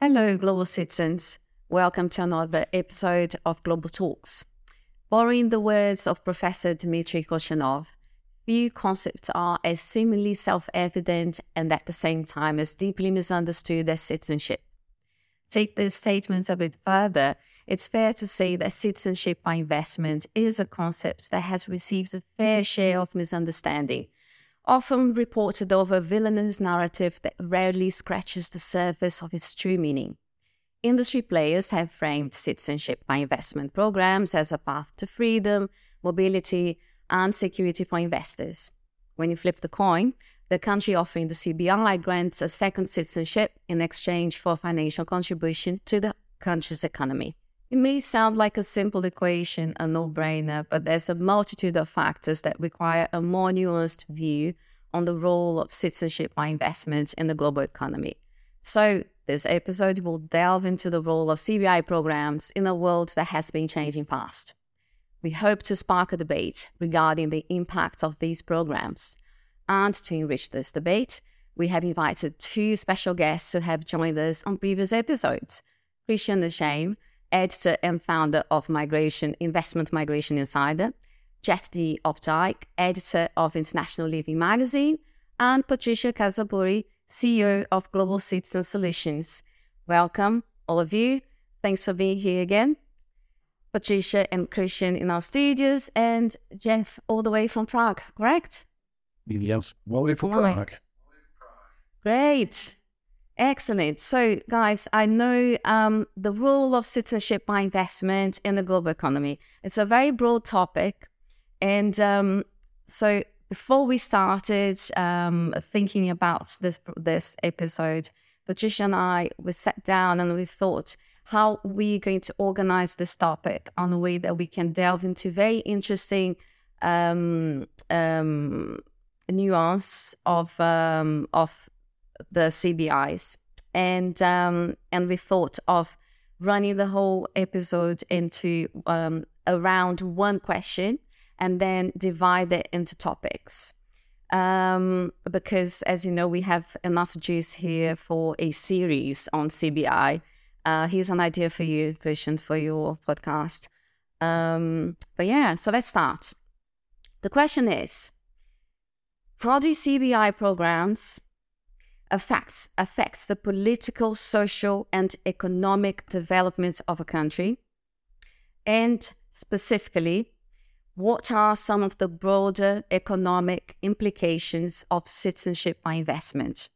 Hello, global citizens. Welcome to another episode of Global Talks. Borrowing the words of Professor Dimitry Kochenov, few concepts are as seemingly self evident and at the same time as deeply misunderstood as citizenship. Take this statement a bit further. It's fair to say that citizenship by investment is a concept that has received a fair share of misunderstanding often reported over a villainous narrative that rarely scratches the surface of its true meaning. Industry players have framed citizenship by investment programs as a path to freedom, mobility, and security for investors. When you flip the coin, the country offering the CBI grants a second citizenship in exchange for financial contribution to the country's economy. It may sound like a simple equation, a no brainer, but there's a multitude of factors that require a more nuanced view on the role of citizenship by investments in the global economy. So, this episode will delve into the role of CBI programs in a world that has been changing fast. We hope to spark a debate regarding the impact of these programs. And to enrich this debate, we have invited two special guests who have joined us on previous episodes Christian Nesheim editor and founder of Migration Investment Migration Insider, Jeff D. Opdyke, editor of International Living Magazine, and Patricia Casaburi, CEO of Global Citizen Solutions. Welcome, all of you. Thanks for being here again. Patricia and Christian in our studios, and Jeff all the way from Prague, correct? Yes, all the way from Prague. Great. Excellent. So, guys, I know um, the role of citizenship by investment in the global economy. It's a very broad topic. And um, so, before we started um, thinking about this this episode, Patricia and I we sat down and we thought how we're going to organize this topic on a way that we can delve into very interesting um, um, nuance of um, of the CBIs, and um, and we thought of running the whole episode into um, around one question and then divide it into topics. Um, because as you know, we have enough juice here for a series on CBI. Uh, here's an idea for you, Christian, for your podcast. Um, but yeah, so let's start. The question is How do CBI programs affects affects the political, social, and economic development of a country? And specifically, what are some of the broader economic implications of citizenship by investment?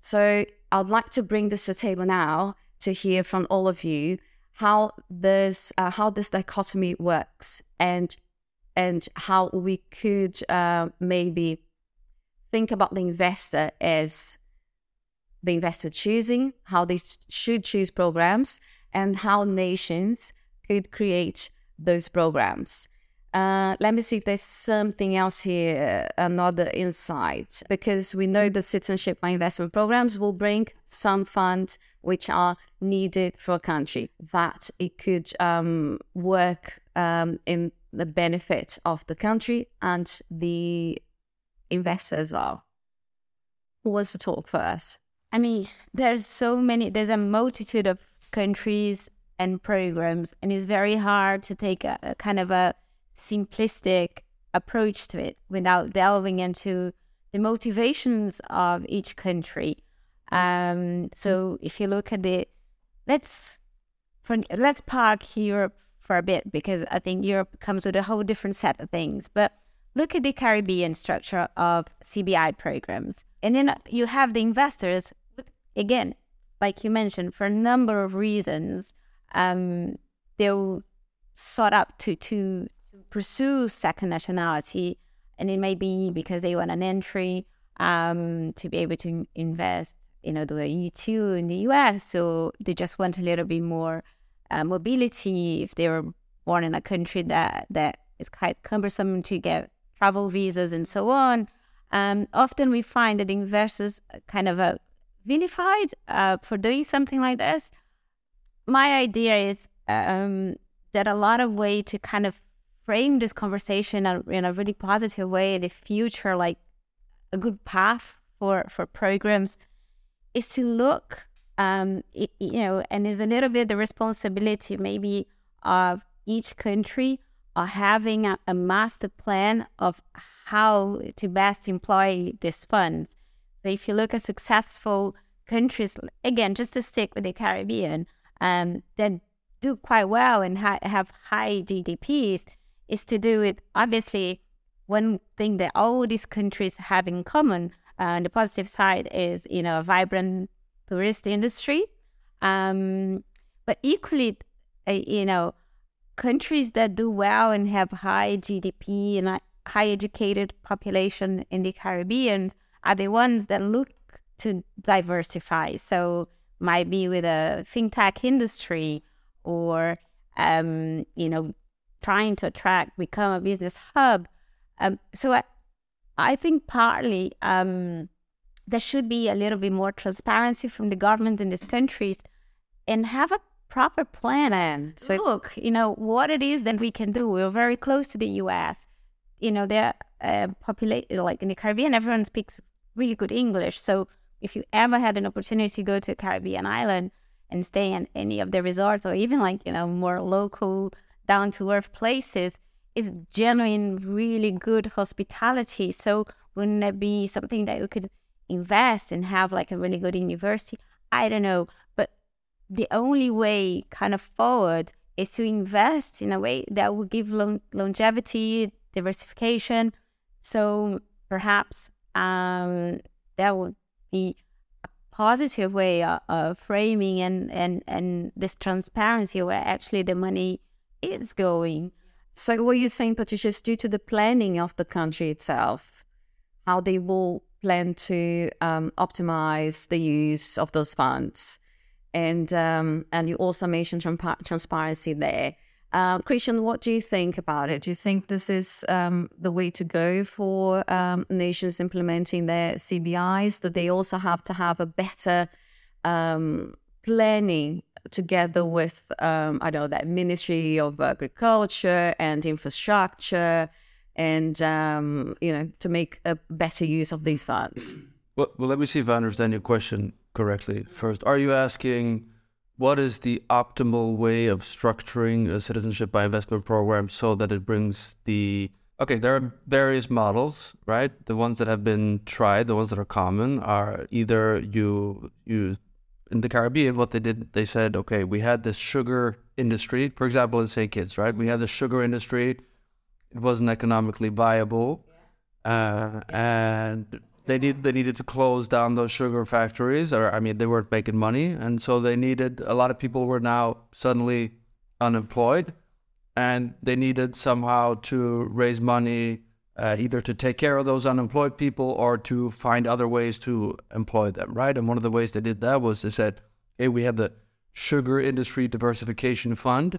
So, I'd like to bring this to the table now to hear from all of you how this uh, how this dichotomy works and and how we could uh, maybe think about the investor as the investor choosing, how they should choose programs, and how nations could create those programs. Uh, let me see if there's something else here, another insight, because we know that citizenship by investment programs will bring some funds which are needed for a country, that it could um, work um, in the benefit of the country and the investor as well. Who wants to talk first? I mean, there's so many, there's a multitude of countries and programs, and it's very hard to take a, a kind of a simplistic approach to it without delving into the motivations of each country. Um, so if you look at the, let's for, let's park Europe for a bit because I think Europe comes with a whole different set of things. But look at the Caribbean structure of CBI programs, and then you have the investors again, like you mentioned, for a number of reasons, um, they'll sort up to, to pursue second nationality, and it may be because they want an entry um, to be able to invest, know, do a E-2 in the US, so they just want a little bit more uh, mobility if they were born in a country that, that is quite cumbersome to get travel visas and so on. Um, often we find that investors kind of a vilified uh, for doing something like this. My idea is um, that a lot of way to kind of frame this conversation in a really positive way in the future, like a good path for for programs, is to look um, it, you know, and it's a little bit the responsibility maybe of each country or having a, a master plan of how to best employ these funds. So if you look at successful countries, again, just to stick with the Caribbean, um, that do quite well and ha- have high GDPs, is to do with obviously one thing that all these countries have in common. Uh, the positive side is you know a vibrant tourist industry, um, but equally, uh, you know, countries that do well and have high GDP and high educated population in the Caribbean are the ones that look to diversify. So might be with a fintech industry or um, you know trying to attract become a business hub. Um, so I, I think partly um, there should be a little bit more transparency from the government in these countries and have a proper plan. And so look you know what it is that we can do. We're very close to the us you know they're uh, populate like in the caribbean everyone speaks really good english. So if you ever had an opportunity to go to a caribbean island and stay in any of the resorts or even like you know more local down to earth places is genuine really good hospitality. So wouldn't it be something that we could invest and have like a really good university? I don't know. But the only way kind of forward is to invest in a way that will give long- longevity, diversification. So perhaps um, that would be a positive way of, of, framing and, and, and this transparency where actually the money is going. So what you're saying, Patricia, is due to the planning of the country itself, how they will plan to um, optimize the use of those funds and um, and you also mentioned transparency there. Uh, Christian, what do you think about it? Do you think this is um, the way to go for um, nations implementing their CBIs? That they also have to have a better um, planning together with um, I don't know that Ministry of Agriculture and Infrastructure, and um, you know to make a better use of these funds. Well, well, let me see if I understand your question correctly. First, are you asking what is the optimal way of structuring a citizenship by investment program so that it brings the okay there are various models right the ones that have been tried the ones that are common are either you you in the caribbean what they did they said okay we had this sugar industry for example in st kitts right we had the sugar industry it wasn't economically viable uh, and they need they needed to close down those sugar factories, or I mean, they weren't making money, and so they needed. A lot of people were now suddenly unemployed, and they needed somehow to raise money, uh, either to take care of those unemployed people or to find other ways to employ them. Right, and one of the ways they did that was they said, "Hey, we have the Sugar Industry Diversification Fund."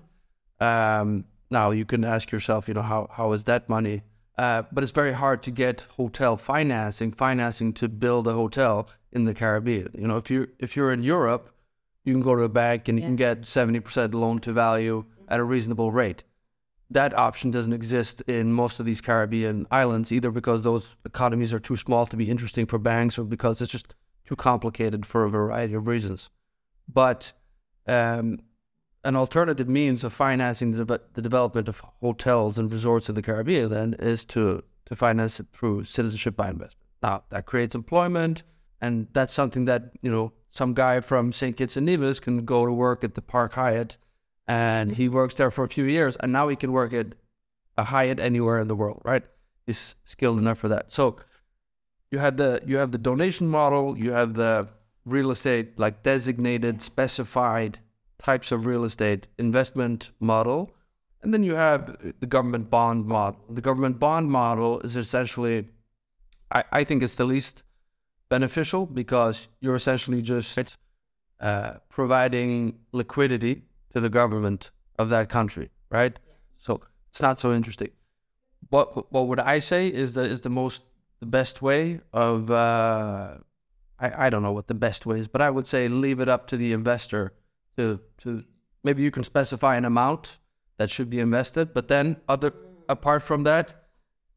Um, now you can ask yourself, you know, how how is that money? Uh, but it's very hard to get hotel financing, financing to build a hotel in the Caribbean. You know, if you if you're in Europe, you can go to a bank and you can get seventy percent loan to value at a reasonable rate. That option doesn't exist in most of these Caribbean islands, either because those economies are too small to be interesting for banks, or because it's just too complicated for a variety of reasons. But um, an alternative means of financing the, the, development of hotels and resorts in the Caribbean then is to to finance it through citizenship by investment. Now that creates employment, and that's something that you know some guy from St. Kitts and Nevis can go to work at the Park Hyatt, and he works there for a few years, and now he can work at a Hyatt anywhere in the world, right? He's skilled enough for that. So you have the you have the donation model, you have the real estate like designated, specified types of real estate investment model. And then you have the government bond model. The government bond model is essentially, I, I think it's the least beneficial because you're essentially just uh, providing liquidity to the government of that country, right? So it's not so interesting. What what would I say is that is the most the best way of uh, I, I don't know what the best way is, but I would say leave it up to the investor to to maybe you can specify an amount that should be invested, but then other apart from that,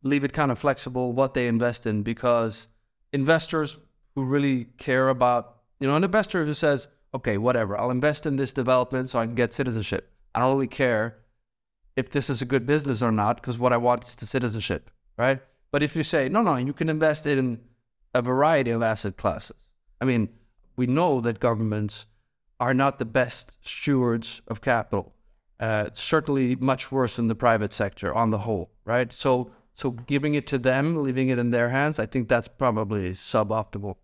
leave it kind of flexible what they invest in because investors who really care about you know an investor who says okay, whatever, I'll invest in this development so I can get citizenship. I don't really care if this is a good business or not, because what I want is the citizenship, right? But if you say, no, no, you can invest in a variety of asset classes. I mean, we know that governments are not the best stewards of capital. Uh, certainly much worse than the private sector on the whole, right? So, so giving it to them, leaving it in their hands, I think that's probably suboptimal.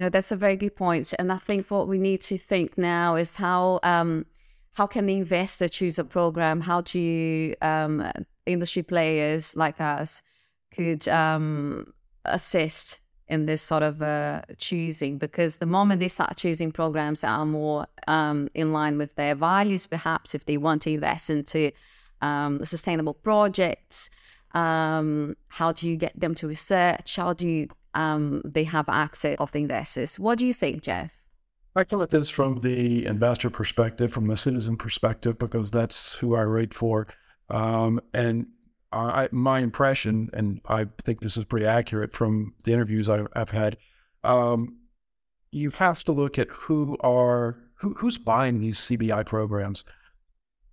No, that's a very good point. And I think what we need to think now is how um, how can the investor choose a program? How do you, um, industry players like us could um, assist in this sort of uh, choosing because the moment they start choosing programs that are more um, in line with their values, perhaps if they want to invest into um, sustainable projects, um, how do you get them to research? How do you, um, they have access of the investors? What do you think, Jeff? I come at this from the investor perspective, from the citizen perspective, because that's who I write for. Um, and I, my impression, and I think this is pretty accurate from the interviews I, have had, um, you have to look at who are who, who's buying these CBI programs,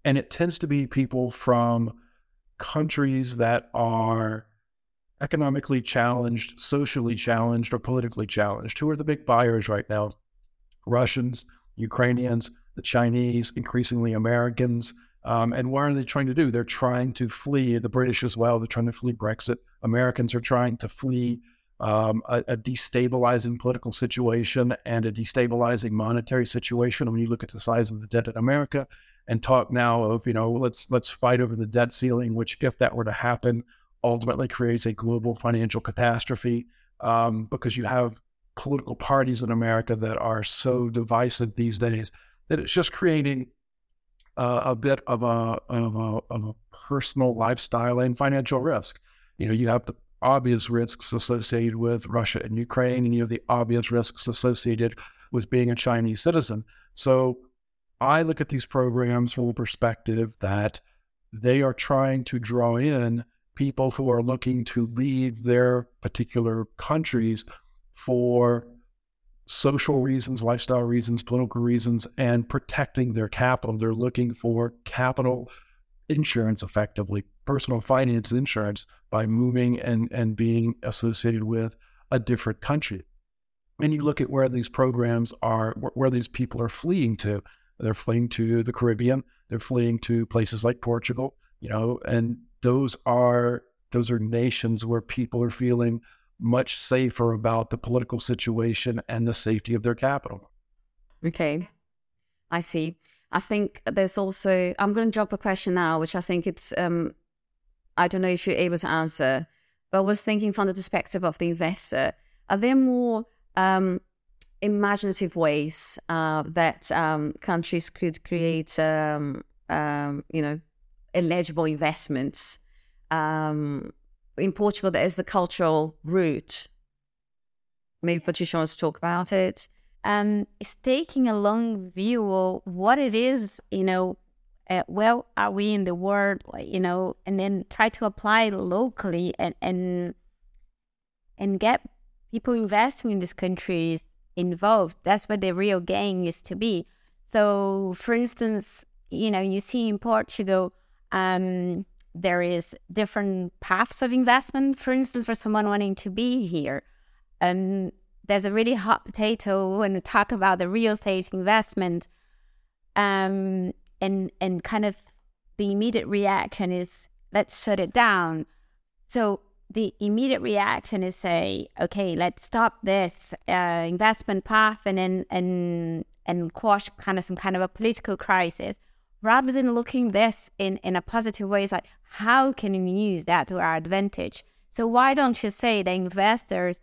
and it tends to be people from countries that are economically challenged, socially challenged, or politically challenged. Who are the big buyers right now? Russians, Ukrainians, the Chinese, increasingly Americans. Um, and what are they trying to do? They're trying to flee the British as well. They're trying to flee Brexit. Americans are trying to flee um, a, a, destabilizing political situation and a destabilizing monetary situation. When you look at the size of the debt in America and talk now of, you know, let's let's fight over the debt ceiling, which, if that were to happen, ultimately creates a global financial catastrophe um, because you have political parties in America that are so divisive these days that it's just creating uh, a bit of a, of a, of a personal lifestyle and financial risk. You know, you have the obvious risks associated with Russia and Ukraine, and you have the obvious risks associated with being a Chinese citizen. So I look at these programs from the perspective that they are trying to draw in people who are looking to leave their particular countries for social reasons, lifestyle reasons, political reasons, and protecting their capital. They're looking for capital insurance effectively, personal finance insurance by moving and, and being associated with a different country. And you look at where these programs are, where these people are fleeing to. They're fleeing to the Caribbean. They're fleeing to places like Portugal, you know, and those are those are nations where people are feeling much safer about the political situation and the safety of their capital. Okay, I see. I think there's also, I'm going to drop a question now, which I think it's, um, I don't know if you're able to answer, but I was thinking from the perspective of the investor, are there more um, imaginative ways uh, that um, countries could create, um, um, you know, eligible investments um, in Portugal, there is the cultural route. Maybe Patricia wants to talk about it. Um, it's taking a long view of what it is, you know, uh, where are we in the world, you know, and then try to apply locally and and and get people investing in these countries involved. That's where the real gain is to be. So, for instance, you know, you see in Portugal, um, there is different paths of investment. For instance, for someone wanting to be here, and there's a really hot potato when we talk about the real estate investment, um, and and kind of the immediate reaction is let's shut it down. So the immediate reaction is say, okay, let's stop this uh, investment path and then and and quash kind of some kind of a political crisis rather than looking this in, in a positive way, it's like, how can we use that to our advantage? So why don't you say the investors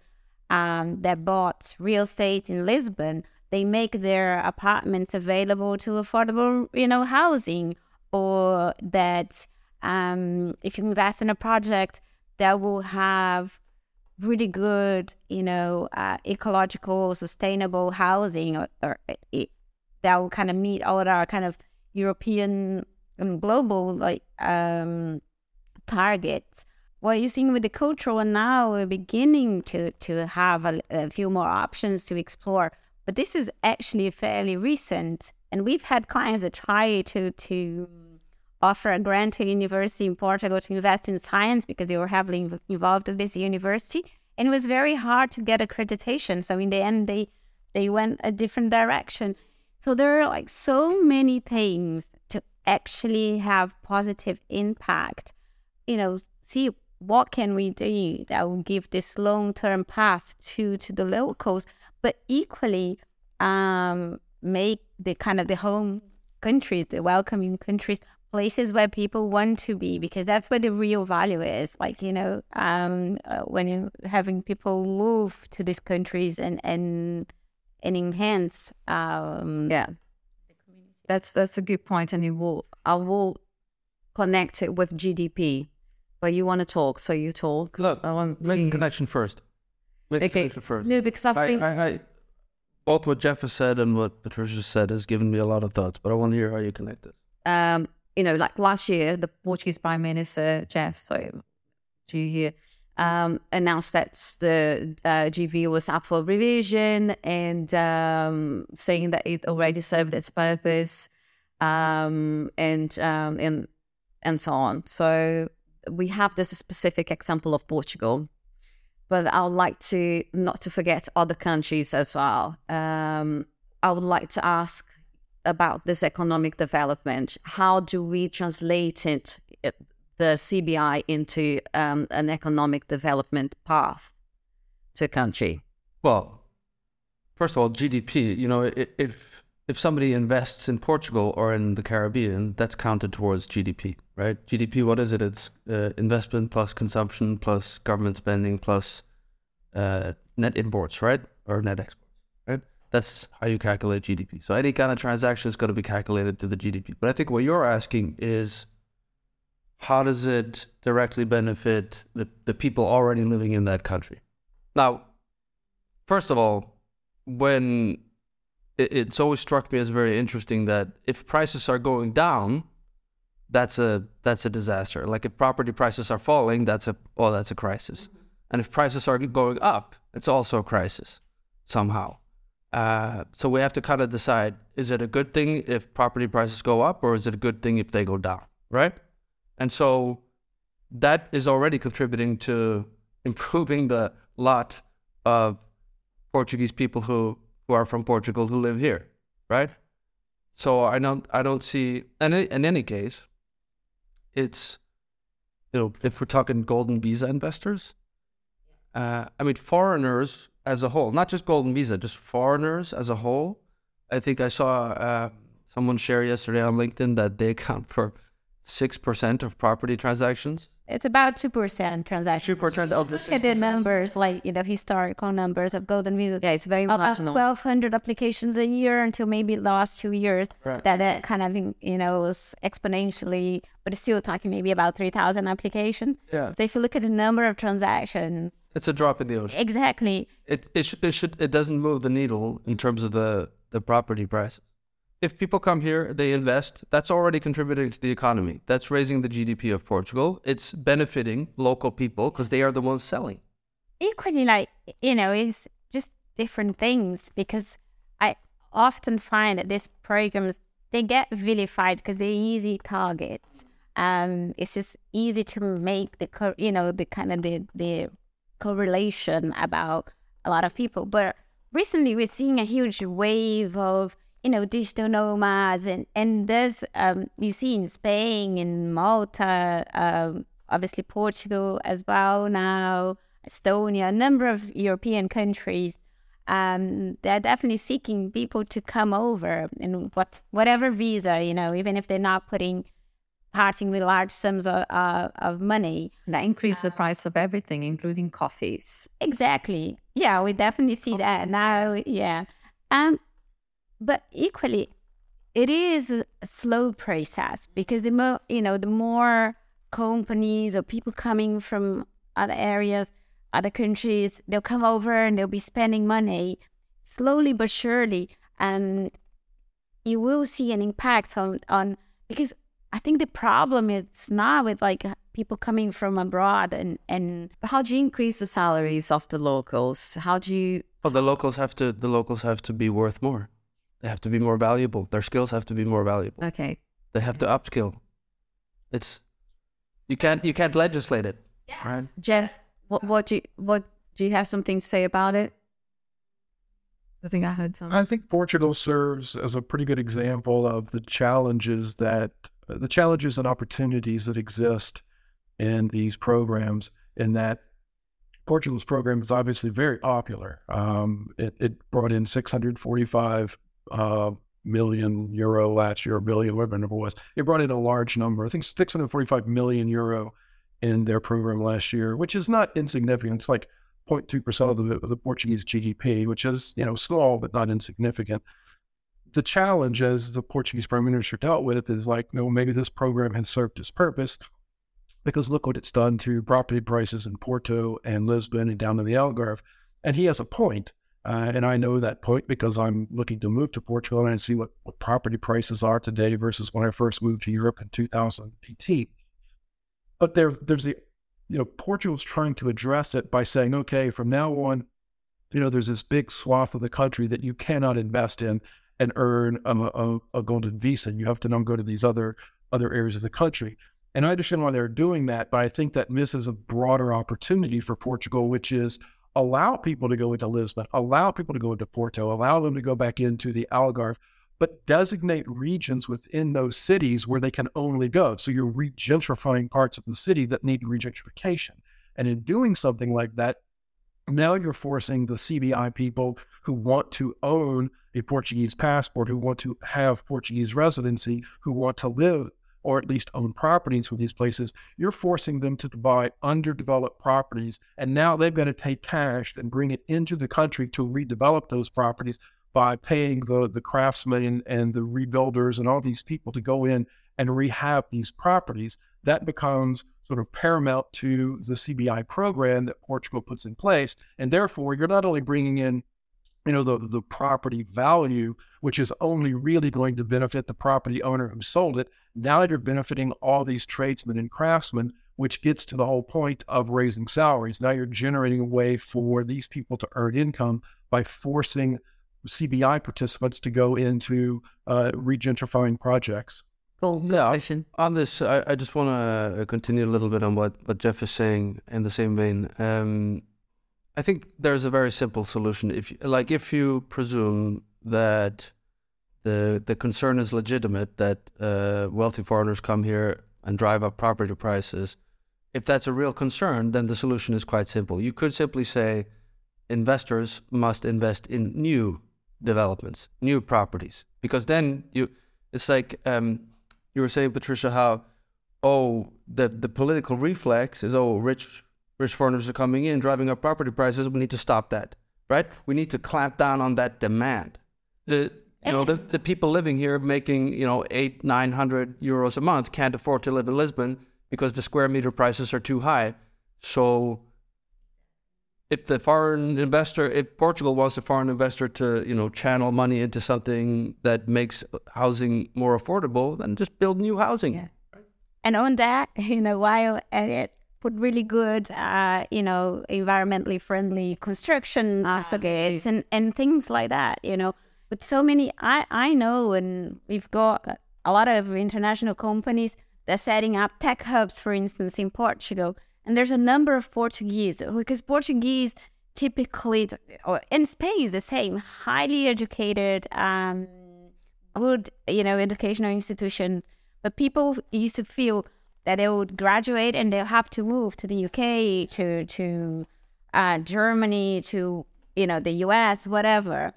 um, that bought real estate in Lisbon, they make their apartments available to affordable, you know, housing, or that um, if you invest in a project that will have really good, you know, uh, ecological, sustainable housing, or, or it, that will kind of meet all our kind of European and global like um, targets. What you're seeing with the cultural, and now we're beginning to to have a, a few more options to explore But this is actually fairly recent, and we've had clients that try to to offer a grant to a university in Portugal to invest in science because they were heavily involved with this university, and it was very hard to get accreditation. So in the end, they they went a different direction. So there are like so many things to actually have positive impact. You know, see what can we do that will give this long term path to to the locals, but equally um, make the kind of the home countries, the welcoming countries, places where people want to be because that's where the real value is. Like you know, um, uh, when you're having people move to these countries and and and enhance. Um, yeah, that's that's a good point, and you will I will connect it with GDP. But you want to talk, so you talk. Look, I want make a connection first. Make a Okay. connection first. No, because I I, think I, I, both what Jeff has said and what Patricia said has given me a lot of thoughts, but I want to hear how you connect this. um, you know, like last year, the Portuguese Prime Minister Jeff, so do you hear, um, announced that the uh, GV was up for revision and um, saying that it already served its purpose, um, and um, and and so on. So we have this specific example of Portugal, but I would like to not to forget other countries as well. Um, I would like to ask about this economic development. How do we translate it, it- the CBI, into um, an economic development path to a country? Well, first of all, GDP. You know, if if somebody invests in Portugal or in the Caribbean, that's counted towards GDP, right? GDP. What is it? It's uh, investment plus consumption plus government spending plus uh, net imports, right, or net exports, right? That's how you calculate GDP. So any kind of transaction is going to be calculated to the GDP. But I think what you're asking is how does it directly benefit the, the people already living in that country? Now, first of all, when it, it's always struck me as very interesting that if prices are going down, that's a that's a disaster. Like if property prices are falling, that's a oh that's a crisis. And if prices are going up, it's also a crisis somehow. Uh, so we have to kind of decide: is it a good thing if property prices go up, or is it a good thing if they go down? Right? And so that is already contributing to improving the lot of Portuguese people who, who are from Portugal who live here, right? So I don't I don't see any, in any case, it's you know if we're talking golden visa investors, uh, I mean foreigners as a whole, not just golden visa, just foreigners as a whole. I think I saw uh, someone share yesterday on LinkedIn that they account for six percent of property transactions. It's about two percent transaction. Two percent of the Look at the numbers, like you know, historical numbers of golden visa. Yeah, it's very About twelve hundred applications a year until maybe last two years. Right. That it kind of you know was exponentially, but it's still talking maybe about three thousand applications. Yeah, So if you look at the number of transactions, it's a drop in the ocean. exactly, it it should, it should it doesn't move the needle in terms of the the property prices. If people come here, they invest. That's already contributing to the economy. That's raising the GDP of Portugal. It's benefiting local people because they are the ones selling. equally like you know it's just different things because i often find that these programs they get vilified because they're easy targets um it's just easy to make the co- you know the kind of the the correlation about a lot of people but recently we're seeing a huge wave of you know digital nomads and and there's um you see in spain in malta um obviously portugal as well now Estonia, a number of European countries, um, they're definitely seeking people to come over in what whatever visa, you know, even if they're not putting parting with large sums of, uh, of money. That increased the price of everything, including coffees. Exactly. Yeah, we definitely see that now. Yeah. Um, but equally, it is a slow process because the more you know, the more companies or people coming from other areas, other countries, they'll come over and they'll be spending money slowly but surely, and you will see an impact on on because I think the problem is not with like people coming from abroad and and But how do you increase the salaries of the locals? How do you Well, the locals have to. The locals have to be worth more. They have to be more valuable. Their skills have to be more valuable. Okay. They have to upskill. It's you can't you can't legislate it, right? Jeff, what, what do you, what do you have something to say about it? I think I heard something. I think Portugal serves as a pretty good example of the challenges that the challenges and opportunities that exist in these programs. In that Portugal's program is obviously very popular. Um, it, it, brought in 645 uh, million euro last year, or billion, whatever number was. It brought in a large number. I think 645 million euro in their program last year, which is not insignificant. It's like 0.2% of the, of the Portuguese GDP, which is, you know, small but not insignificant. The challenge, as the Portuguese prime minister dealt with, is like, no, maybe this program has served its purpose because look what it's done to property prices in Porto and Lisbon and down in the Algarve. And he has a point. Uh, and I know that point because I'm looking to move to Portugal and see what, what property prices are today versus when I first moved to Europe in 2018. But there, there's the you know, Portugal's trying to address it by saying, okay, from now on, you know, there's this big swath of the country that you cannot invest in and earn a, a, a golden visa. You have to now go to these other other areas of the country. And I understand why they're doing that, but I think that misses a broader opportunity for Portugal, which is allow people to go into Lisbon, allow people to go into Porto, allow them to go back into the Algarve, but designate regions within those cities where they can only go. So you're regentrifying parts of the city that need regentrification. And in doing something like that, now you're forcing the CBI people who want to own a Portuguese passport, who want to have Portuguese residency, who want to live or at least own properties for these places, you're forcing them to buy underdeveloped properties. And now they've got to take cash and bring it into the country to redevelop those properties by paying the, the craftsmen and the rebuilders and all these people to go in and rehab these properties, that becomes sort of paramount to the CBI program that Portugal puts in place. And therefore, you're not only bringing in you know the the property value which is only really going to benefit the property owner who sold it now you're benefiting all these tradesmen and craftsmen which gets to the whole point of raising salaries now you're generating a way for these people to earn income by forcing CBI participants to go into uh, regentrifying projects. Cool. Yeah, on this, I, I just want to uh, continue a little bit on what, what Jeff is saying in the same vein. Um, I think there's a very simple solution. If like, if you presume that the the concern is legitimate, that uh, wealthy foreigners come here and drive up property prices, if that's a real concern, then the solution is quite simple. You could simply say investors must invest in new developments, new properties, because then you, it's like um, you were saying, Patricia, how oh the the political reflex is oh rich rich foreigners are coming in, driving up property prices. We need to stop that, right? We need to clamp down on that demand. The you know the, the people living here making you know eight nine hundred euros a month can't afford to live in Lisbon because the square meter prices are too high. So if the foreign investor, if Portugal wants a foreign investor to, you know, channel money into something that makes housing more affordable, then just build new housing. Yeah. And on that, you know, while it put really good, uh, you know, environmentally friendly construction Absolutely. and, and things like that, you know. But so many, I, I know, and we've got a lot of international companies that are setting up tech hubs, for instance, in Portugal and there's a number of Portuguese because Portuguese typically, or in Spain is the same, highly educated, um, good, you know, educational institutions. But people used to feel that they would graduate and they'll have to move to the UK, to to uh, Germany, to you know the US, whatever.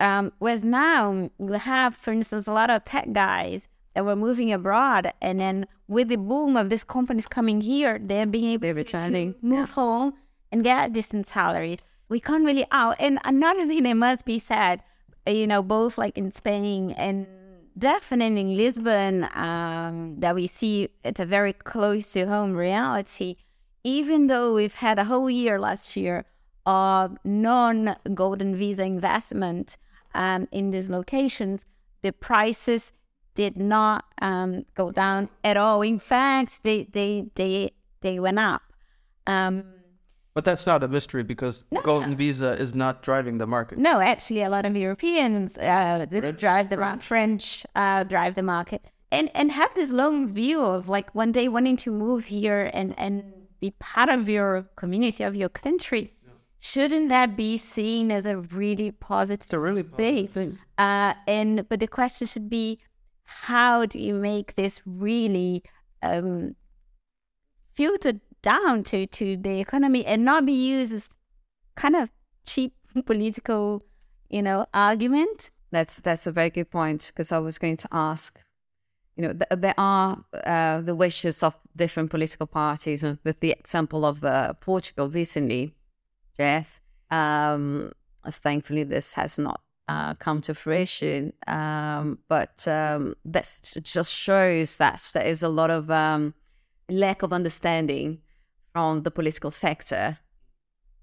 Um, whereas now you have, for instance, a lot of tech guys that were moving abroad, and then with the boom of these companies coming here, they're being able they're to move yeah. home and get decent salaries. We can't really out. And another thing that must be said, you know, both like in Spain and definitely in Lisbon, um, that we see it's a very close to home reality. Even though we've had a whole year last year of non golden visa investment um, in these locations, the prices did not um, go down at all. In fact, they they they they went up. Um, But that's not a mystery because golden visa is not driving the market. No, actually, a lot of Europeans uh, drive the mar- French uh, drive the market and and have this long view of like one day wanting to move here and and be part of your community of your country. Shouldn't that be seen as a really positive It's a really positive thing. uh, and but the question should be, how do you make this really um, filtered down to to the economy and not be used as kind of cheap political, you know, argument? That's that's a very good point because I was going to ask. You know, th- there are uh, the wishes of different political parties, and with the example of uh, Portugal recently, Jeff. Um, thankfully, this has not uh, come to fruition, um, but um, that just shows that there is a lot of um, lack of understanding from the political sector.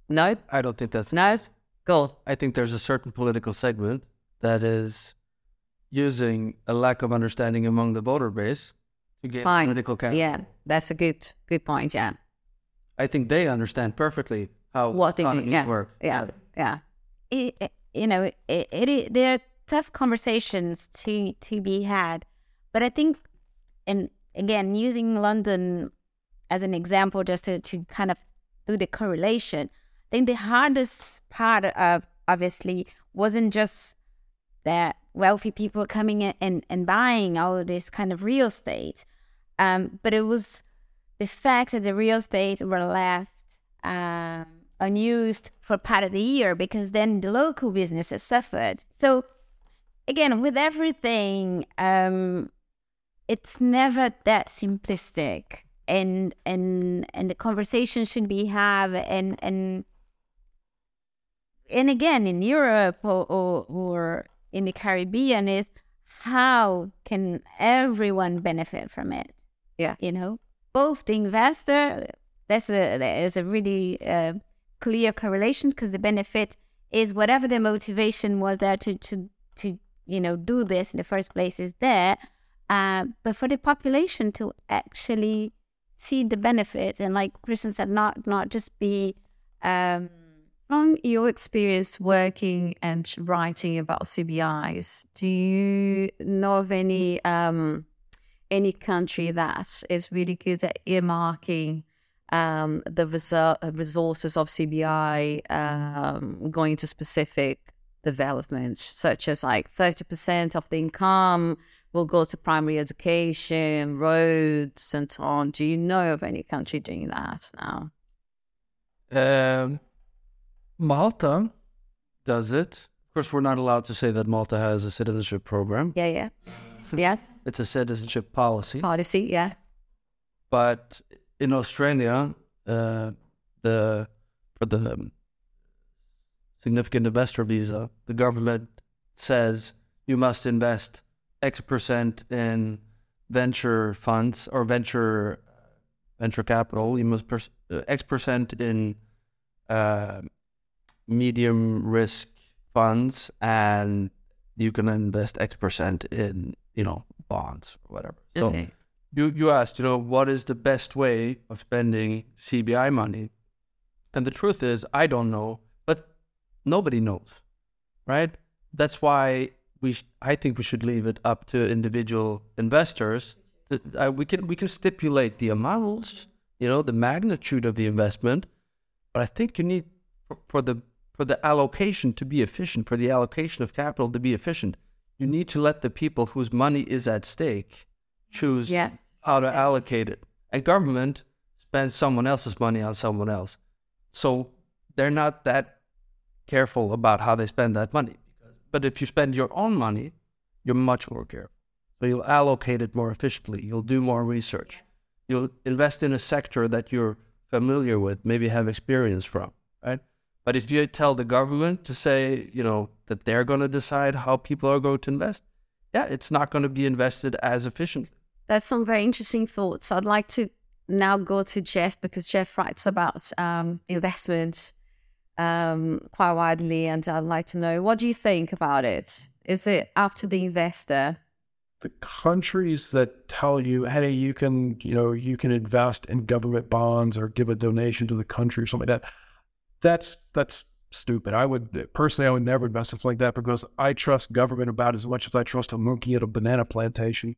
No, I don't think that's. no, go. I think there's a certain political segment that is using a lack of understanding among the voter base to gain Fine. political capital. Yeah, that's a good good point. Yeah. I think they understand perfectly how what they do. Yeah, work. yeah, yeah. it, it- you know, it, it, it there are tough conversations to to be had, but I think, and again, using London as an example, just to, to kind of do the correlation, I think the hardest part of obviously wasn't just that wealthy people coming in and, and buying all of this kind of real estate, um, but it was the fact that the real estate were left um, unused for part of the year because then the local businesses suffered. So again, with everything, um, it's never that simplistic, and and and the conversation should be have and and and again in Europe or, or or in the Caribbean is how can everyone benefit from it? Yeah. you know, both the investor. That's a there's a really uh, clear correlation because the benefit is whatever the motivation was there to to to you know do this in the first place is there, uh, but for the population to actually see the benefit and like Christian said, not not just be um, From your experience working and writing about CBIs, do you know of any um, any country that is really good at earmarking um, the reser- resources of CBI um, going to specific developments, such as like thirty percent of the income will go to primary education, roads, and so on? Do you know of any country doing that now? Um, Malta does it. Of course, we're not allowed to say that Malta has a citizenship program. Yeah, yeah, yeah. It's a citizenship policy. Policy, yeah. But in Australia, uh, the for the um, significant investor visa, the government says you must invest X percent in venture funds or venture venture capital. You must pers- uh, X percent in uh, medium risk funds, and you can invest X percent in you know bonds or whatever. So Okay. you you asked, you know, what is the best way of spending CBI money? And the truth is, I don't know, but nobody knows, right? That's why we sh- I think we should leave it up to individual investors. That, uh, we can we can stipulate the amounts, you know, the magnitude of the investment, but I think you need for, for the for the allocation to be efficient, for the allocation of capital to be efficient, you need to let the people whose money is at stake choose Yes. how to allocate it. And government spends someone else's money on someone else. So they're not that careful about how they spend that money. But if you spend your own money, you're much more careful. So you'll allocate it more efficiently. You'll do more research. You'll invest in a sector that you're familiar with, maybe have experience from, right? But if you tell the government to say, you know, that they're going to decide how people are going to invest, yeah, it's not going to be invested as efficiently. That's some very interesting thoughts. I'd like to now go to Jeff because Jeff writes about um, investment um, quite widely, and I'd like to know what do you think about it? Is it up to the investor? the countries that tell you, hey, you can, you know, you can invest in government bonds or give a donation to the country or something like that. that's that's stupid. I would personally, I would never invest in something like that because I trust government about as much as I trust a monkey at a banana plantation.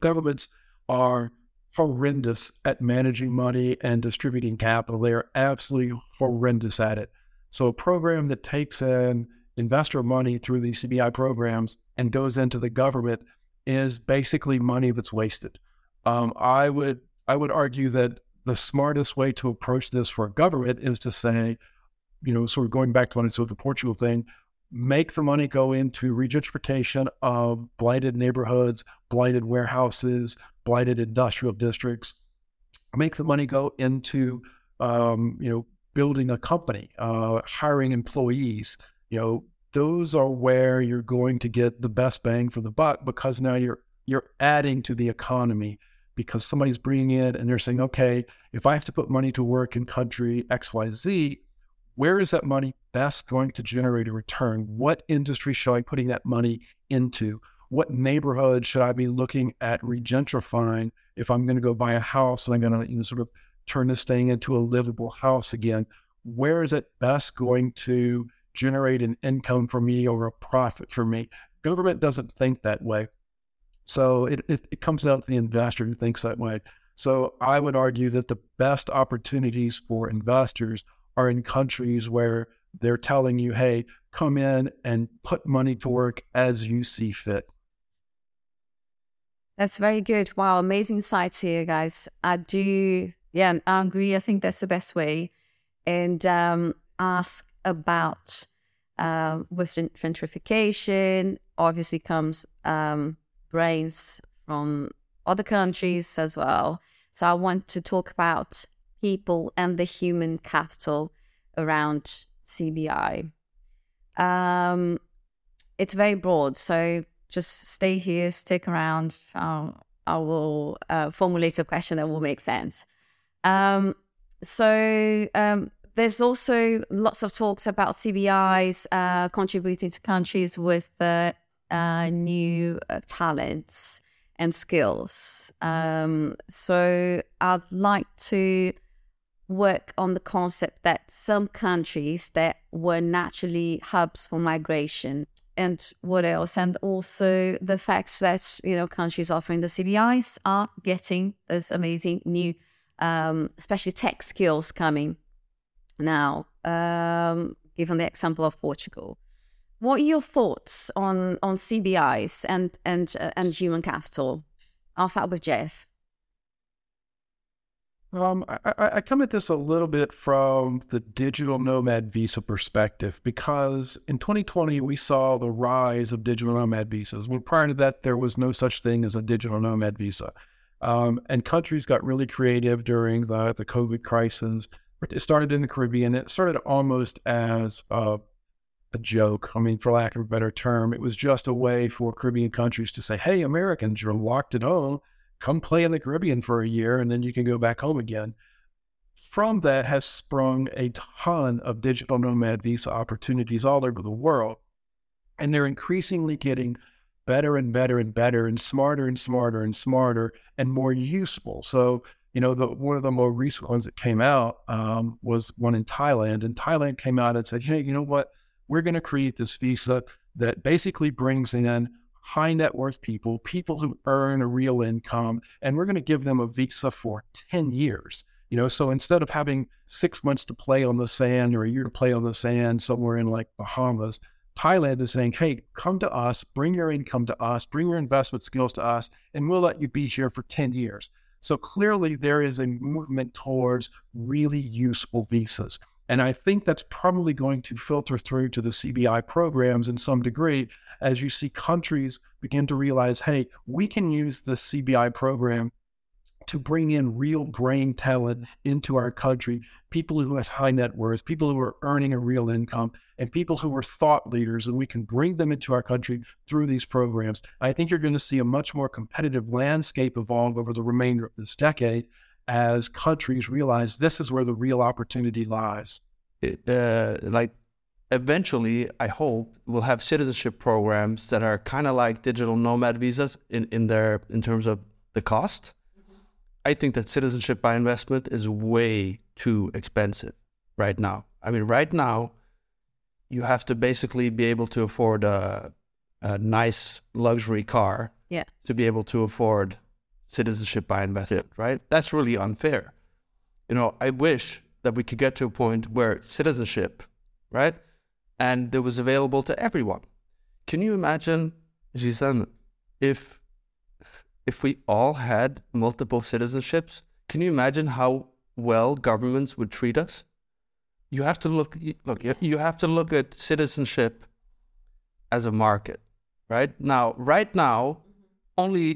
Governments are horrendous at managing money and distributing capital. They are absolutely horrendous at it. So a program that takes in investor money through these CBI programs and goes into the government is basically money that's wasted. Um, I would I would argue that the smartest way to approach this for a government is to say, you know, sort of going back to what I said with the Portugal thing, make the money go into regentrification of blighted neighborhoods, blighted warehouses, blighted industrial districts. Make the money go into, um, you know, building a company, uh, hiring employees. You know, those are where you're going to get the best bang for the buck because now you're you're adding to the economy because somebody's bringing in and they're saying, okay, if I have to put money to work in country X Y Z, where is that money best going to generate a return? What industry should I be putting that money into? What neighborhood should I be looking at regentrifying if I'm going to go buy a house and I'm going to you know, sort of turn this thing into a livable house again? Where is it best going to generate an income for me or a profit for me? Government doesn't think that way. So it, it, it comes out to the investor who thinks that way. So I would argue that the best opportunities for investors are in countries where they're telling you, hey, come in and put money to work as you see fit. That's very good. Wow, amazing sights here, guys. I do, yeah, I agree. I think that's the best way. And um, ask about uh, with gentrification, obviously comes um, brains from other countries as well. So I want to talk about people and the human capital around CBI. Um, it's very broad, so just stay here, stick around. I'll, I will uh, formulate a question that will make sense. Um, so um, there's also lots of talks about CBIs uh, contributing to countries with uh, uh new uh, talents and skills. Um, so I'd like to work on the concept that some countries that were naturally hubs for migration and what else and also the fact that you know countries offering the cbis are getting this amazing new um, especially tech skills coming now. Um, given the example of portugal. What are your thoughts on on cbis and and uh, and human capital? I'll start with jeff. Um, I, I, come at this a little bit from the digital nomad visa perspective because in 2020 we saw the rise of digital nomad visas. When prior to that there was no such thing as a digital nomad visa, um, and countries got really creative during the the COVID crisis. It started in the Caribbean. It started almost as a, a joke. I mean, for lack of a better term, it was just a way for Caribbean countries to say, "Hey, Americans, you're locked at home." come play in the Caribbean for a year and then you can go back home again. From that has sprung a ton of digital nomad visa opportunities all over the world. And they're increasingly getting better and better and better and smarter and smarter and smarter and more useful. So, you know, the, one of the more recent ones that came out um, was one in Thailand. And Thailand came out and said, hey, you know what? We're going to create this visa that basically brings in high net worth people, people who earn a real income, and we're going to give them a visa for 10 years. You know, so instead of having six months to play on the sand or a year to play on the sand somewhere in like Bahamas, Thailand is saying, hey, come to us, bring your income to us, bring your investment skills to us, and we'll let you be here for 10 years. So clearly, there is a movement towards really useful visas. And I think that's probably going to filter through to the CBI programs in some degree as you see countries begin to realize, hey, we can use the CBI program to bring in real brain talent into our country, people who have high net worth, people who are earning a real income, and people who are thought leaders, and we can bring them into our country through these programs. I think you're going to see a much more competitive landscape evolve over the remainder of this decade as countries realize this is where the real opportunity lies. Uh, like eventually, I hope we'll have citizenship programs that are kind of like digital nomad visas in, in their in terms of the cost. I think that citizenship by investment is way too expensive right now. I mean, right now, you have to basically be able to afford a, a nice luxury car Yeah. to be able to afford citizenship by investment, right? That's really unfair. You know, I wish that we could get to a point where citizenship, right, and it was available to everyone. Can you imagine, Gisèle, if if we all had multiple citizenships? Can you imagine how well governments would treat us? You have to look look you- have to look at citizenship as a market, right? Now, right now, only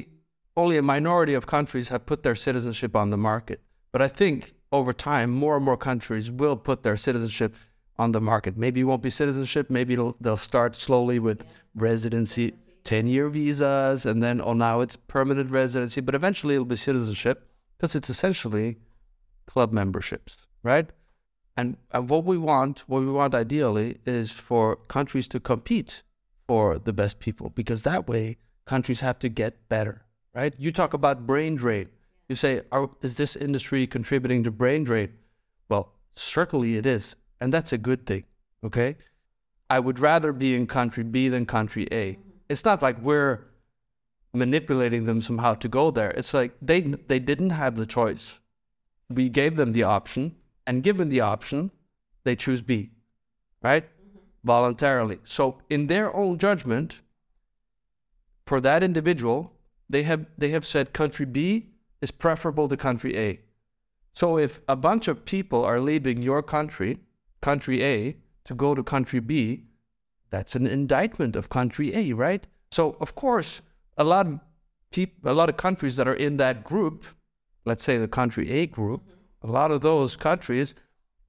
only a minority of countries have put their citizenship on the market. But I think over time, more and more countries will put their citizenship on the market. Maybe it won't be citizenship. Maybe they'll start slowly with residency, 10 year visas, and then, oh, now it's permanent residency. But eventually it'll be citizenship because it's essentially club memberships, right? And, and what we want, what we want ideally, is for countries to compete for the best people because that way countries have to get better, right? You talk about brain drain. You say, Are, is this industry contributing to brain drain? Well, certainly it is. And that's a good thing, okay? I would rather be in country B than country A. It's not like we're manipulating them somehow to go there. It's like they they didn't have the choice. We gave them the option, and given the option, they choose B, right? Mm-hmm. Voluntarily. So in their own judgment, for that individual, they have they have said country B is preferable to country A. So if a bunch of people are leaving your country, country A, to go to country B, that's an indictment of country A, right? So of course, a lot of peop- a lot of countries that are in that group, let's say the country A group, a lot of those countries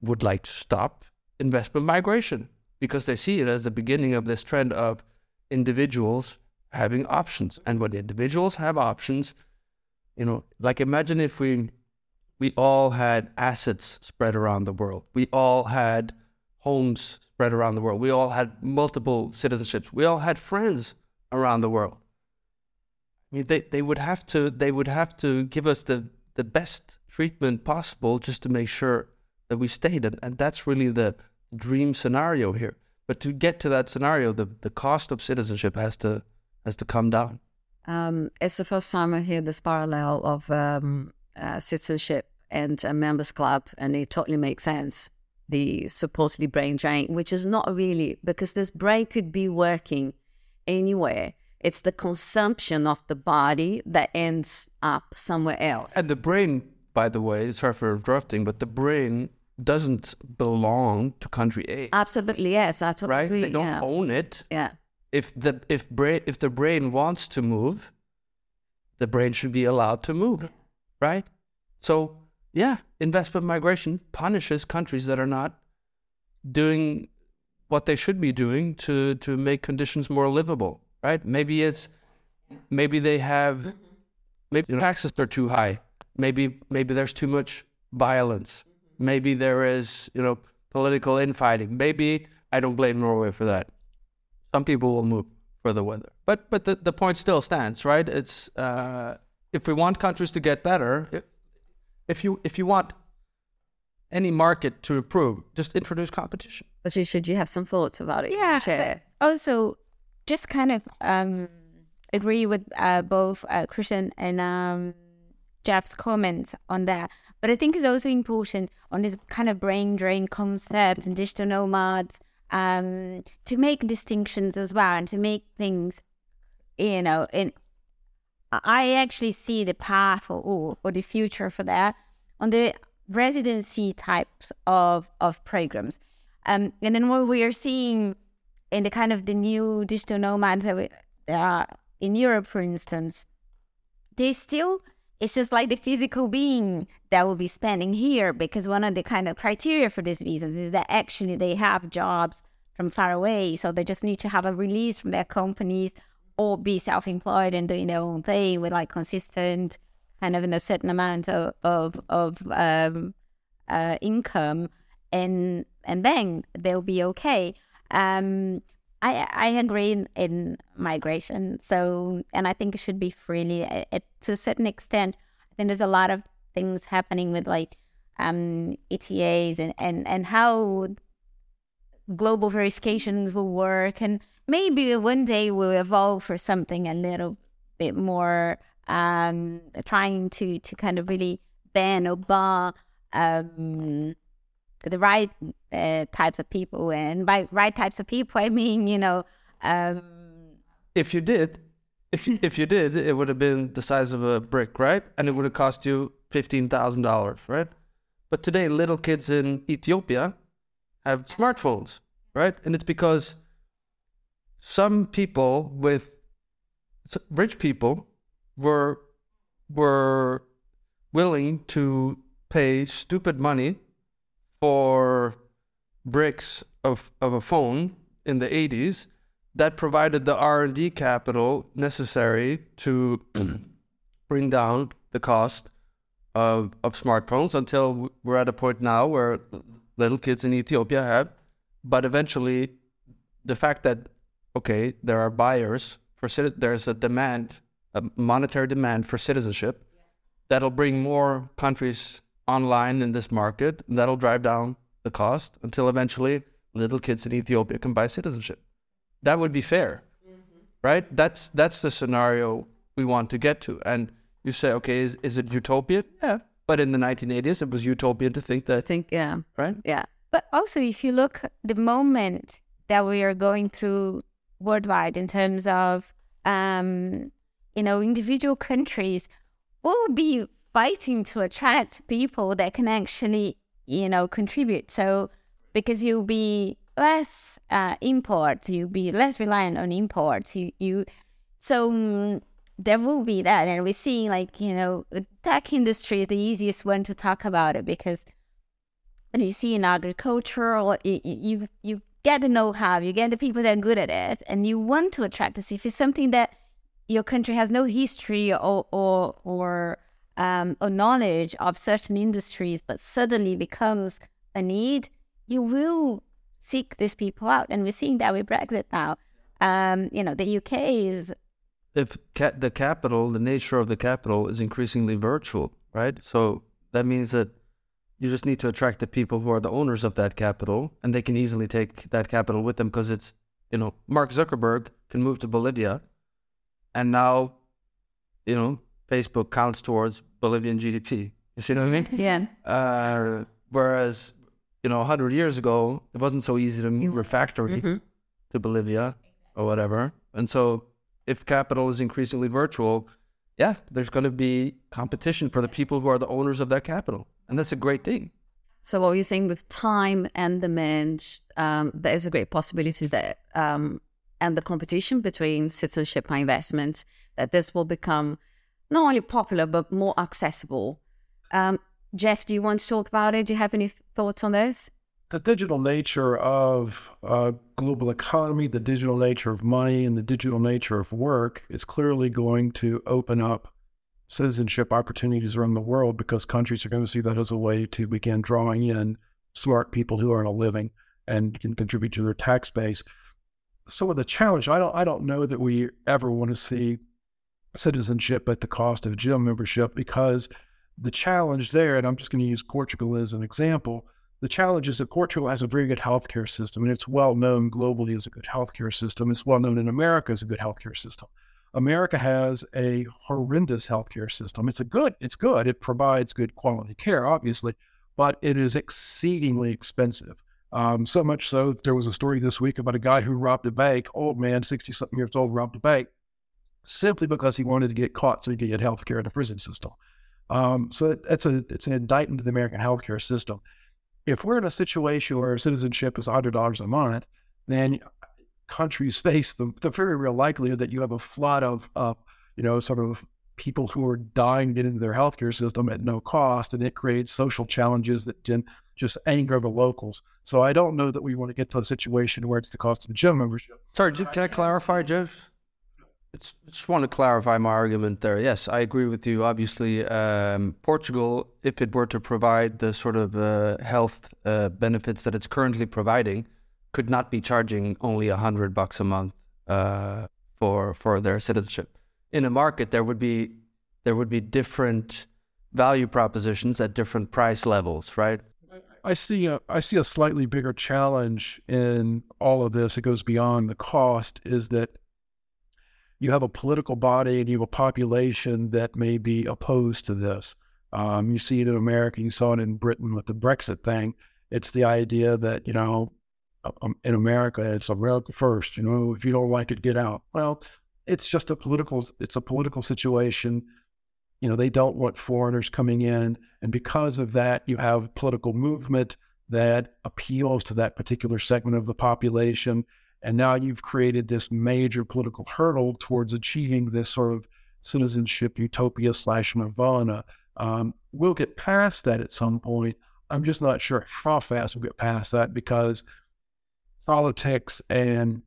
would like to stop investment migration because they see it as the beginning of this trend of individuals having options. And when individuals have options, you know, like imagine if we we all had assets spread around the world. We all had homes spread around the world. We all had multiple citizenships. We all had friends around the world. I mean, they, they would have to they would have to give us the, the best treatment possible just to make sure that we stayed. And, and that's really the dream scenario here. But to get to that scenario, the, the cost of citizenship has to has to come down. Um, it's the first time I hear this parallel of um, uh, citizenship and a members club, and it totally makes sense. The supposedly brain drain, which is not really because this brain could be working anywhere. It's the consumption of the body that ends up somewhere else. And the brain, by the way, sorry for interrupting, but the brain doesn't belong to country A, Absolutely, yes. I totally right? agree. They don't yeah. own it. yeah. If the if brain if the brain wants to move, the brain should be allowed to move, right? So yeah, investment migration punishes countries that are not doing what they should be doing to to make conditions more livable, right? Maybe it's maybe they have maybe the taxes are too high. Maybe maybe there's too much violence. Maybe there is, you know, political infighting. Maybe I don't blame Norway for that. Some people will move for the weather. But but the, the point still stands, right? It's uh, if we want countries to get better, if, if you if you want any market to improve, just introduce competition. But you, should you have some thoughts about it? Yeah. Share. but Also, just kind of um, agree with uh, both uh, Christian and um, Jeff's comments on that. But I think it's also important on this kind of brain drain concept and digital nomads um, to make distinctions as well and to make things, you know, in I actually see the path or, or, the future for that on the residency types of, of programs. Um, and then what we are seeing in the kind of the new digital nomads that we, uh, in Europe, for instance, they still, it's just like the physical being that will be spending here because one of the kind of criteria for these visas is that actually they have jobs from far away. So they just need to have a release from their companies or be self-employed and doing their own thing with like consistent kind of in a certain amount of of, of um, uh, income and and then they'll be okay. Um, I, I agree in, in migration so and I think it should be freely to a certain extent. I think there's a lot of things happening with like um, ETAs and, and, and how global verifications will work, and maybe one day we'll evolve for something a little bit more um, trying to to kind of really ban or bar um, the right uh, types of people. And by right types of people, I mean you know. Um, if you did, if you, if you did, it would have been the size of a brick, right? And it would have cost you fifteen thousand dollars, right? But today, little kids in Ethiopia have smartphones, right? And it's because some people with rich people were were willing to pay stupid money for bricks of, of a phone in the 80s that provided the R&D capital necessary to bring down the cost of, of smartphones until we're at a point now where little kids in Ethiopia have. But eventually, the fact that, okay, there are buyers for there's a demand, a monetary demand for citizenship that'll bring more countries online in this market. and that'll drive down the cost until eventually little kids in Ethiopia can buy citizenship. That would be fair, mm-hmm. right? That's that's the scenario we want to get to. And you say, okay, is, is it utopian? Yeah. But in the 1980s, it was utopian to think that. I think, yeah. Right? Yeah. But also, if you look the moment that we are going through worldwide in terms of, um, you know, individual countries will be fighting to attract people that can actually, you know, contribute. So, because you'll be less uh, imports, you'll be less reliant on imports. You, you, so um, there will be that and we're seeing like you know tech industry is the easiest one to talk about it because when you see in agriculture or you, you you get the know-how you get the people that are good at it and you want to attract us if it's something that your country has no history or or or um, or knowledge of certain industries but suddenly becomes a need you will seek these people out and we're seeing that with brexit now um, you know the uk is if ca- the capital, the nature of the capital is increasingly virtual, right? So that means that you just need to attract the people who are the owners of that capital, and they can easily take that capital with them because it's, you know, Mark Zuckerberg can move to Bolivia, and now, you know, Facebook counts towards Bolivian GDP. You see what I mean? Yeah. Uh, whereas, you know, 100 years ago, it wasn't so easy to move a factory mm-hmm. to Bolivia or whatever. And so if capital is increasingly virtual, yeah, there's going to be competition for the people who are the owners of that capital. And that's a great thing. So, what you're saying with time and demand, um, there is a great possibility that, um, and the competition between citizenship and investment, that this will become not only popular, but more accessible. Um, Jeff, do you want to talk about it? Do you have any thoughts on this? the digital nature of uh, global economy, the digital nature of money, and the digital nature of work is clearly going to open up citizenship opportunities around the world because countries are going to see that as a way to begin drawing in smart people who earn a living and can contribute to their tax base. Of the challenge, I don't, I don't know that we ever want to see citizenship at the cost of gym membership because the challenge there, and I'm just going to use Portugal as an example the challenge is that Portugal has a very good healthcare system, and it's well known globally as a good healthcare system. It's well known in America as a good healthcare system. America has a horrendous healthcare system. It's a good, it's good. It provides good quality care, obviously, but it is exceedingly expensive. Um, so much so that there was a story this week about a guy who robbed a bank, old man, 60 something years old, robbed a bank simply because he wanted to get caught so he could get health care in the prison system. Um, so it's a it's an indictment to the American healthcare system if we're in a situation where citizenship is $100 a month, then countries face the, the very real likelihood that you have a flood of, of, you know, sort of people who are dying to get into their healthcare system at no cost, and it creates social challenges that can just anger the locals. So I don't know that we want to get to a situation where it's the cost of a gym membership. Sorry, can I clarify, Jeff? It's, just want to clarify my argument there. Yes, I agree with you. Obviously, um, Portugal, if it were to provide the sort of uh, health uh, benefits that it's currently providing, could not be charging only a hundred bucks a month uh, for for their citizenship. In a market, there would be there would be different value propositions at different price levels, right? I see a I see a slightly bigger challenge in all of this. It goes beyond the cost. Is that you have a political body and you have a population that may be opposed to this. Um, you see it in America. You saw it in Britain with the Brexit thing. It's the idea that you know, in America, it's America first. You know, if you don't like it, get out. Well, it's just a political. It's a political situation you know, they don't want foreigners coming in. And because of that, you have political movement that appeals to that particular segment of the population. And now you've created this major political hurdle towards achieving this sort of citizenship utopia slash nirvana. Um, we'll get past that at some point. I'm just not sure how fast we'll get past that because politics and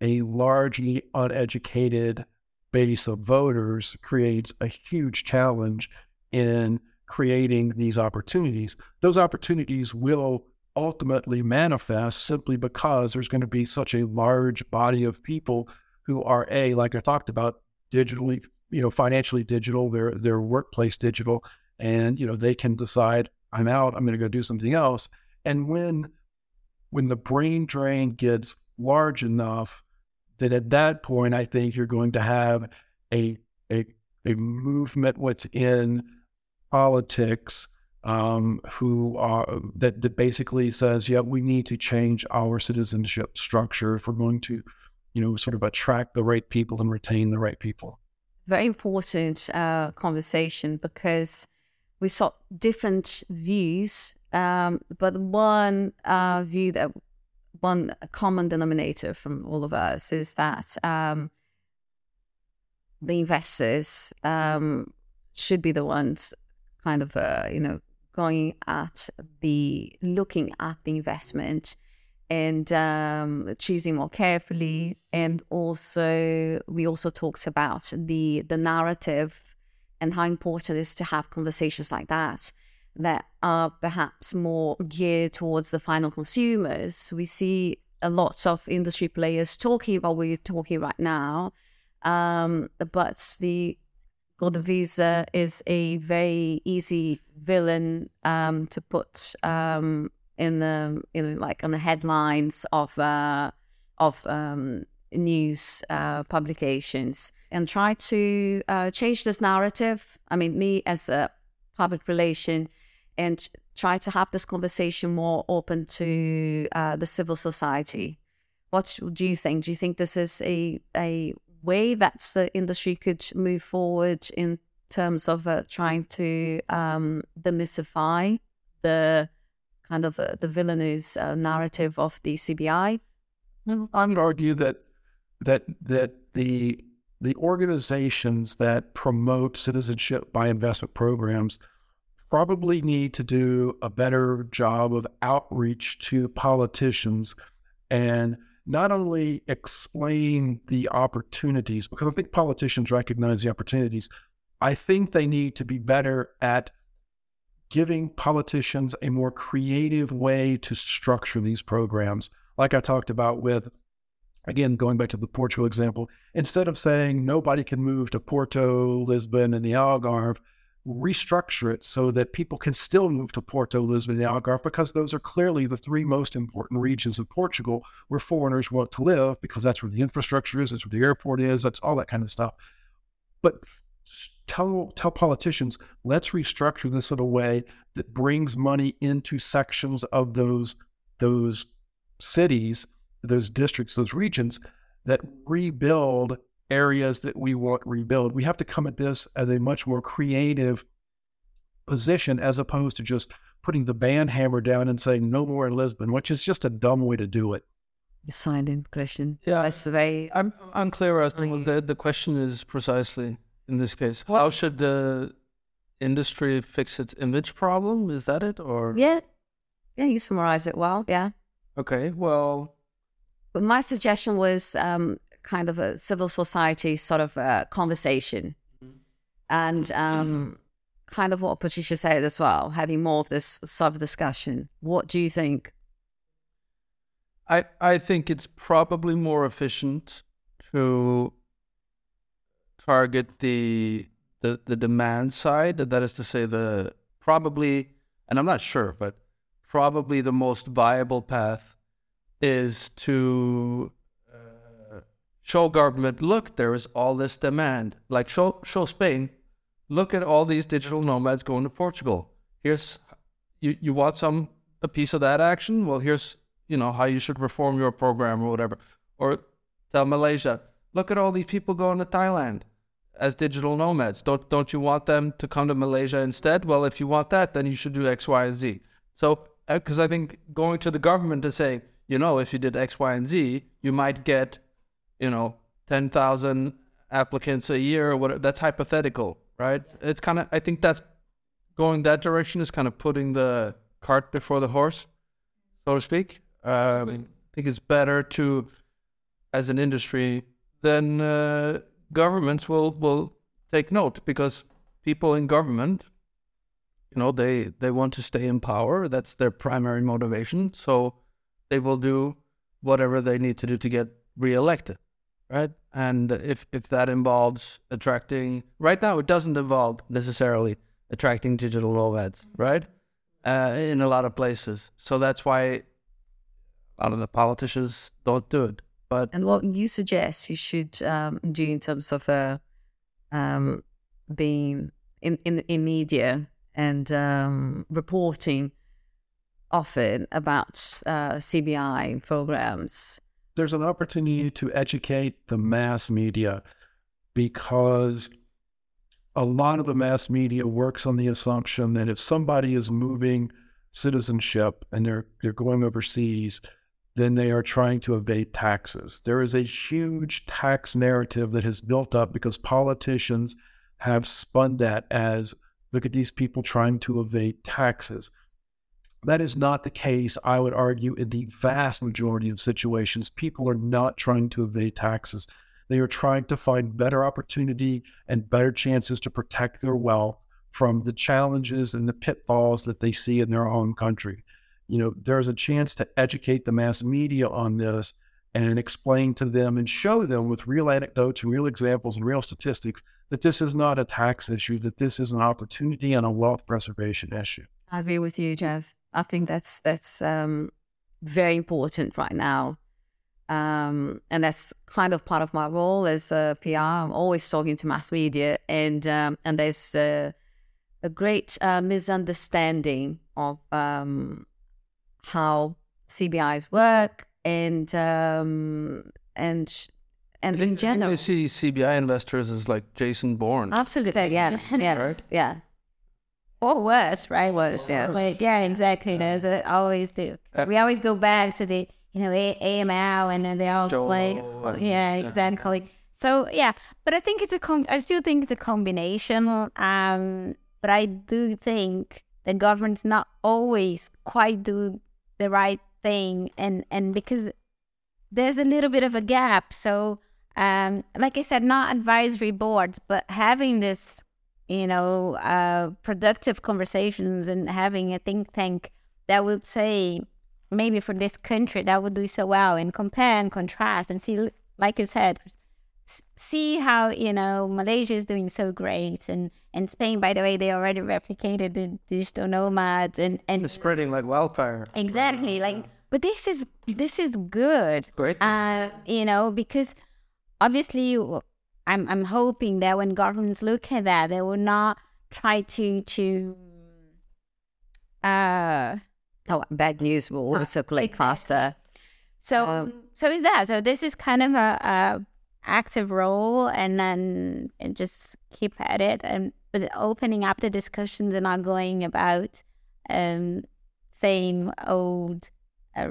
a largely uneducated base of voters creates a huge challenge in creating these opportunities. Those opportunities will ultimately manifest simply because there's going to be such a large body of people who are a like I talked about digitally, you know, financially digital, their their workplace digital, and you know they can decide I'm out, I'm going to go do something else. And when when the brain drain gets large enough that at that point, I think you're going to have a a, a movement within politics um, who are that, that basically says, yeah, we need to change our citizenship structure if we're going to, you know, sort of attract the right people and retain the right people. Very important uh, conversation because we saw different views, um, but one uh, view that one common denominator from all of us is that um, the investors um, should be the ones kind of, uh, you know, going at the looking at the investment and um, choosing more carefully. And also, we also talked about the the narrative and how important it is to have conversations like that that are perhaps more geared towards the final consumers. We see a lot of industry players talking about what you're talking right now, um, but the Golden Visa is a very easy villain um, to put um, in the in like on the headlines of uh, of um, news uh, publications and try to uh, change this narrative. I mean, me as a public relation and try to have this conversation more open to uh, the civil society. What do you think? Do you think this is a a way that the industry could move forward in terms of uh, trying to um, demystify the kind of uh, the villainous uh, narrative of the CBI? I would argue that that that the the organizations that promote citizenship by investment programs probably need to do a better job of outreach to politicians and not only explain the opportunities, because I think politicians recognize the opportunities, I think they need to be better at giving politicians a more creative way to structure these programs. Like I talked about with, again, going back to the Portugal example, instead of saying nobody can move to Porto, Lisbon, and the Algarve, restructure it so that people can still move to Porto, Lisbon, and Algarve because those are clearly the three most important regions of Portugal where foreigners want to live because that's where the infrastructure is, that's where the airport is, that's all that kind of stuff. But tell tell politicians, let's restructure this in a way that brings money into sections of those those cities, those districts, those regions that rebuild areas that we want rebuild. We have to come at this as a much more creative position as opposed to just putting the band hammer down and saying no more in Lisbon, which is just a dumb way to do it. Silent question. Yeah, that's very. I'm unclear as to what the, the question is precisely in this case. What? How should the industry fix its image problem? Is that it, or yeah, yeah, you summarize it well. Yeah. Okay. Well, but my suggestion was um, kind of a civil society sort of a conversation. And um, kind of what Patricia said as well, having more of this sort of discussion. What do you think? I, I think it's probably more efficient to target the, the the demand side. That is to say, the probably, and I'm not sure, but probably the most viable path is to uh, show government, look, there is all this demand. Like show show Spain, look at all these digital nomads going to Portugal. Here's you you want some a piece of that action? Well, here's you know how you should reform your program or whatever. Or tell Malaysia, look at all these people going to Thailand as digital nomads. Don't don't you want them to come to Malaysia instead? Well, if you want that, then you should do X, Y, and Z. So, uh, because I think going to the government and saying, you know, if you did X, Y, and Z, you might get, you know, ten thousand applicants a year or whatever. That's hypothetical, right? It's kind of. I think that's going that direction is kind of putting the cart before the horse, so to speak. Um, I think it's better to, as an industry, then uh, governments will will take note because people in government, you know, they they want to stay in power. That's their primary motivation. So they will do whatever they need to do to get reelected, right? And if if that involves attracting, right now it doesn't involve necessarily attracting digital nomads, right? Uh, in a lot of places. So that's why a lot of the politicians don't do it. But And what you suggest you should um, do in terms of uh, um, being in, in in media and um, reporting often about uh, CBI programs. There's an opportunity to educate the mass media because a lot of the mass media works on the assumption that if somebody is moving citizenship and they're they're going overseas, then they are trying to evade taxes. There is a huge tax narrative that has built up because politicians have spun that as look at these people trying to evade taxes. That is not the case, I would argue, in the vast majority of situations. People are not trying to evade taxes. They are trying to find better opportunity and better chances to protect their wealth from the challenges and the pitfalls that they see in their own country. You know, there's a chance to educate the mass media on this and explain to them and show them with real anecdotes and real examples and real statistics that this is not a tax issue, that this is an opportunity and a wealth preservation issue. I agree with you, Jeff. I think that's that's um, very important right now, um, and that's kind of part of my role as a PR. I'm always talking to mass media, and um, and there's a, a great uh, misunderstanding of um, how CBIs work and um, and and in general. I see CBI investors as like Jason Bourne. Absolutely, yeah, yeah, Right? yeah. Or worse, right? Worse, yeah. Like, yeah, exactly. There's a, always the Uh, we always go back to the you know A- AML and then they all Joe play. Yeah, exactly. So yeah, but I think it's a com- I still think it's a combination. Um, but I do think the government's not always quite do the right thing, and and because there's a little bit of a gap. So um, like I said, not advisory boards, but having this you know, uh, productive conversations and having a think tank that would say, maybe for this country that would do so well and compare and contrast and see, like you said, see how, you know, Malaysia is doing so great and, and Spain, by the way, they already replicated the digital nomads and, and It's spreading like wildfire. exactly like, but this is, this is good Great. uh, you know, because obviously I'm I'm hoping that when governments look at that, they will not try to to uh Oh, bad news will always circulate exactly. faster. so Um, so is that so this is kind of a, a active role and then and just keep at it and but opening up the discussions and not going about um same old uh,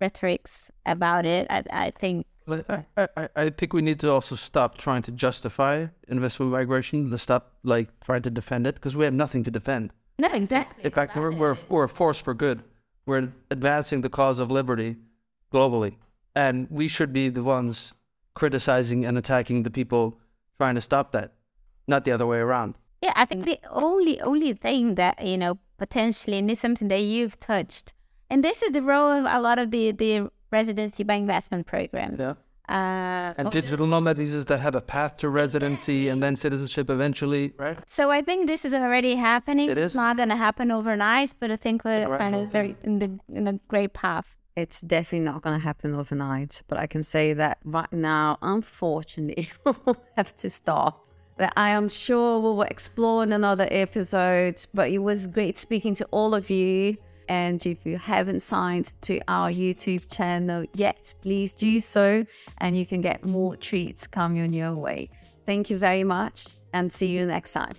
rhetorics about it I, I think I, I, I- think we need to also stop trying to justify investment migration. To stop like trying to defend it because we have nothing to defend. no exactly In fact, we're, we're we're a force for good. We're advancing the cause of liberty globally, and we should be the ones criticizing and attacking the people trying to stop that, not the other way around. Yeah, I think the only only thing that you know potentially, and is something that you've touched, and this is the role of a lot of the the residency by investment programs. Yeah. Uh, And or digital nomad visas that have a path to residency and then citizenship eventually, right? So I think this is already happening. It It's not going to happen overnight, but I think we're Right. kind of very in the in a great path. It's definitely not going to happen overnight, but I can say that right now, unfortunately, we'll have to stop. That I am sure we will explore in another episode, but it was great speaking to all of you. And if you haven't signed to our YouTube channel yet, please do so, and you can get more treats coming your way. Thank you very much, and see you next time.